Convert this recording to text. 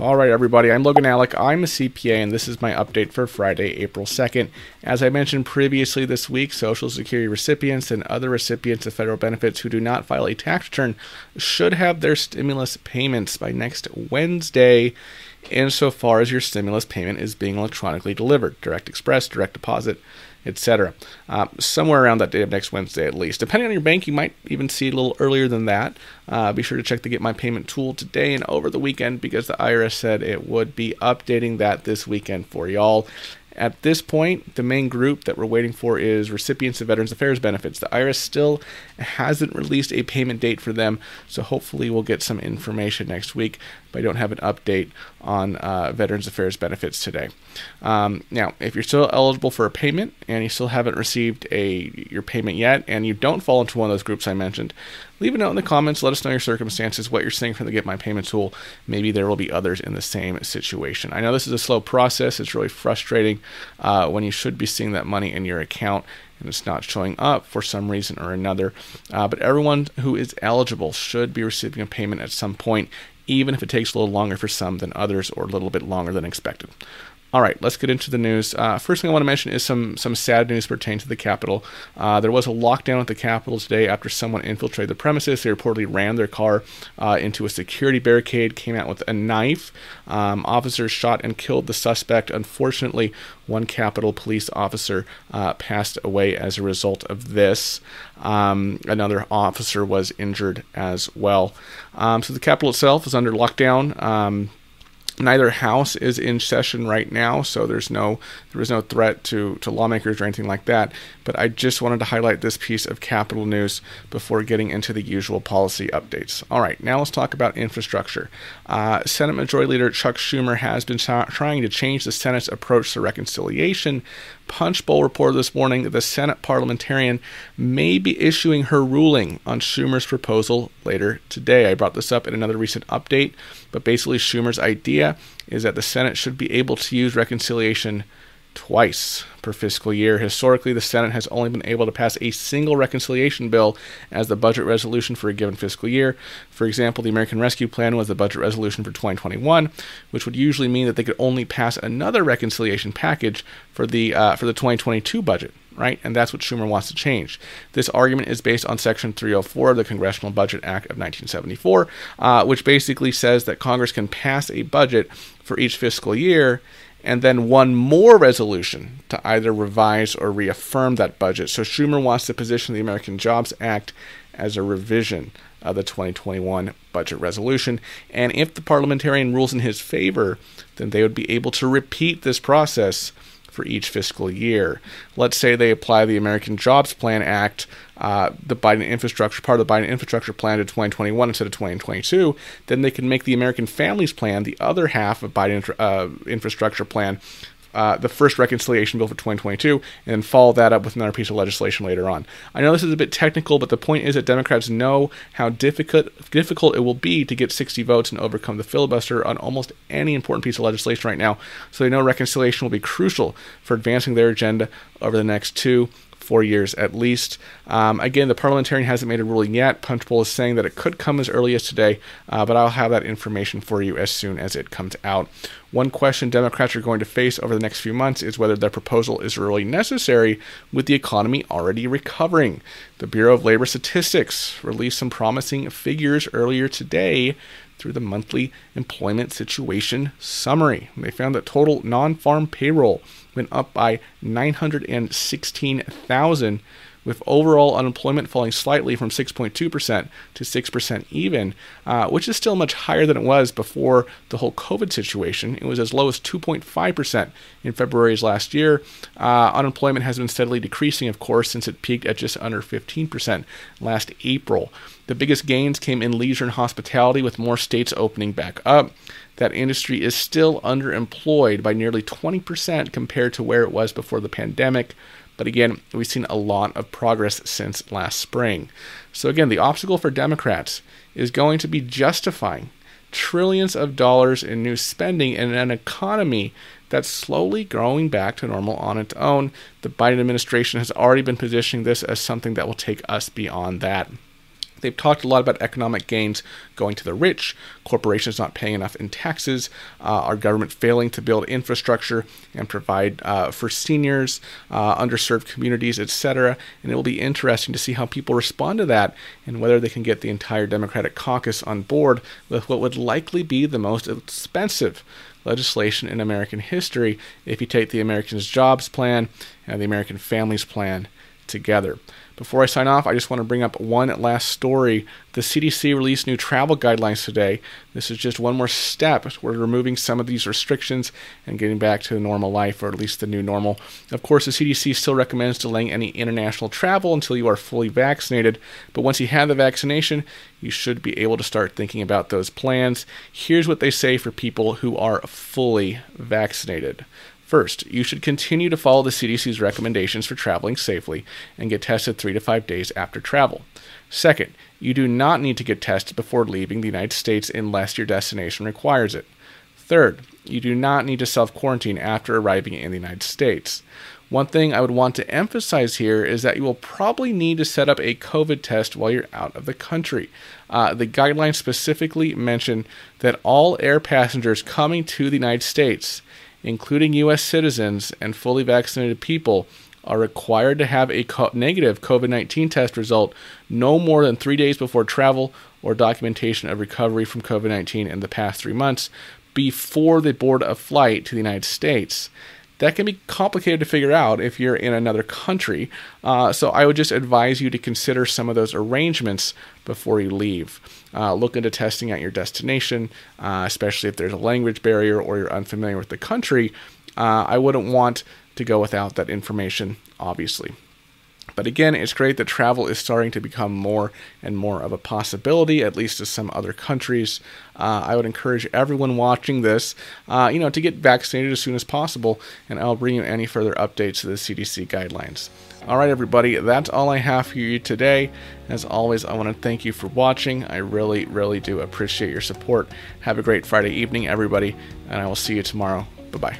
All right, everybody, I'm Logan Allec. I'm a CPA, and this is my update for Friday, April 2nd. As I mentioned previously this week, Social Security recipients and other recipients of federal benefits who do not file a tax return should have their stimulus payments by next Wednesday, insofar as your stimulus payment is being electronically delivered direct express, direct deposit etc. Uh, somewhere around that day of next Wednesday, at least. Depending on your bank, you might even see a little earlier than that. Uh, be sure to check the Get My Payment tool today and over the weekend because the IRS said it would be updating that this weekend for y'all. At this point, the main group that we're waiting for is recipients of Veterans Affairs benefits. The IRS still hasn't released a payment date for them, so hopefully we'll get some information next week. But I don't have an update on uh, Veterans Affairs benefits today. Um, now, if you're still eligible for a payment and you still haven't received a your payment yet, and you don't fall into one of those groups I mentioned, leave a note in the comments. Let us know your circumstances, what you're seeing from the Get My Payment tool. Maybe there will be others in the same situation. I know this is a slow process. It's really frustrating uh, when you should be seeing that money in your account and it's not showing up for some reason or another. Uh, but everyone who is eligible should be receiving a payment at some point, even if it takes a little longer for some than others or a little bit longer than expected. All right, let's get into the news. Uh, first thing I want to mention is some some sad news pertaining to the Capitol. Uh, there was a lockdown at the Capitol today after someone infiltrated the premises. They reportedly ran their car uh, into a security barricade, came out with a knife. Um, officers shot and killed the suspect. Unfortunately, one Capitol police officer uh, passed away as a result of this. Um, another officer was injured as well. Um, so the Capitol itself is under lockdown. Neither house is in session right now, so there's no there is no threat to to lawmakers or anything like that. But I just wanted to highlight this piece of Capitol news before getting into the usual policy updates. All right, now let's talk about infrastructure. Uh, Senate Majority Leader Chuck Schumer has been trying to change the Senate's approach to reconciliation. Punchbowl reported this morning that the Senate parliamentarian may be issuing her ruling on Schumer's proposal later today. I brought this up in another recent update, but basically, Schumer's idea is that the Senate should be able to use reconciliation twice per fiscal year. Historically, the Senate has only been able to pass a single reconciliation bill as the budget resolution for a given fiscal year. For example, the American Rescue Plan was the budget resolution for 2021, which would usually mean that they could only pass another reconciliation package for the uh, for the 2022 budget. Right, and that's what Schumer wants to change. This argument is based on Section 304 of the Congressional Budget Act of 1974, uh, which basically says that Congress can pass a budget for each fiscal year and then one more resolution to either revise or reaffirm that budget. So Schumer wants to position the American Jobs Act as a revision of the 2021 budget resolution. And if the parliamentarian rules in his favor, then they would be able to repeat this process for each fiscal year. Let's say they apply the American Jobs Plan Act, uh, the Biden infrastructure part of the Biden infrastructure plan to 2021 instead of 2022, then they can make the American Families Plan, the other half of Biden uh, infrastructure plan, uh, the first reconciliation bill for 2022 and then follow that up with another piece of legislation later on. I know this is a bit technical, but the point is that Democrats know how difficult difficult it will be to get 60 votes and overcome the filibuster on almost any important piece of legislation right now. So they know reconciliation will be crucial for advancing their agenda over the next two four years at least. Um, again, the parliamentarian hasn't made a ruling yet. Punchbowl is saying that it could come as early as today, uh, but I'll have that information for you as soon as it comes out. One question Democrats are going to face over the next few months is whether their proposal is really necessary with the economy already recovering. The Bureau of Labor Statistics released some promising figures earlier today through the monthly employment situation summary. They found that total non farm payroll went up by 916,000 with overall unemployment falling slightly from 6.2% to 6% even, uh, which is still much higher than it was before the whole COVID situation. It was as low as 2.5% in February's last year. Uh, unemployment has been steadily decreasing, of course, since it peaked at just under 15% last April. The biggest gains came in leisure and hospitality, with more states opening back up. That industry is still underemployed by nearly 20% compared to where it was before the pandemic. But again, we've seen a lot of progress since last spring. So, again, the obstacle for Democrats is going to be justifying trillions of dollars in new spending in an economy that's slowly growing back to normal on its own. The Biden administration has already been positioning this as something that will take us beyond that. They've talked a lot about economic gains going to the rich, corporations not paying enough in taxes, uh, our government failing to build infrastructure and provide uh, for seniors, uh, underserved communities, etc. And it will be interesting to see how people respond to that and whether they can get the entire Democratic caucus on board with what would likely be the most expensive legislation in American history if you take the Americans Jobs Plan and the American Families Plan together. Before I sign off, I just want to bring up one last story. The CDC released new travel guidelines today. This is just one more step toward removing some of these restrictions and getting back to normal life, or at least the new normal. Of course, the CDC still recommends delaying any international travel until you are fully vaccinated, but once you have the vaccination, you should be able to start thinking about those plans. Here's what they say for people who are fully vaccinated. First, you should continue to follow the CDC's recommendations for traveling safely and get tested three to five days after travel. Second, you do not need to get tested before leaving the United States unless your destination requires it. Third, you do not need to self quarantine after arriving in the United States. One thing I would want to emphasize here is that you will probably need to set up a COVID test while you're out of the country. Uh, the guidelines specifically mention that all air passengers coming to the United States including U.S. citizens and fully vaccinated people, are required to have a co- negative COVID 19 test result no more than three days before travel or documentation of recovery from COVID 19 in the past three months before they board a flight to the United States that can be complicated to figure out if you're in another country. Uh, so I would just advise you to consider some of those arrangements before you leave. Uh, look into testing at your destination, uh, especially if there's a language barrier or you're unfamiliar with the country. Uh, I wouldn't want to go without that information, obviously. But again, it's great that travel is starting to become more and more of a possibility, at least to some other countries. Uh, I would encourage everyone watching this, uh, you know, to get vaccinated as soon as possible, and I'll bring you any further updates to the CDC guidelines. All right, everybody, that's all I have for you today. As always, I want to thank you for watching. I really, really do appreciate your support. Have a great Friday evening, everybody, and I will see you tomorrow. Bye bye.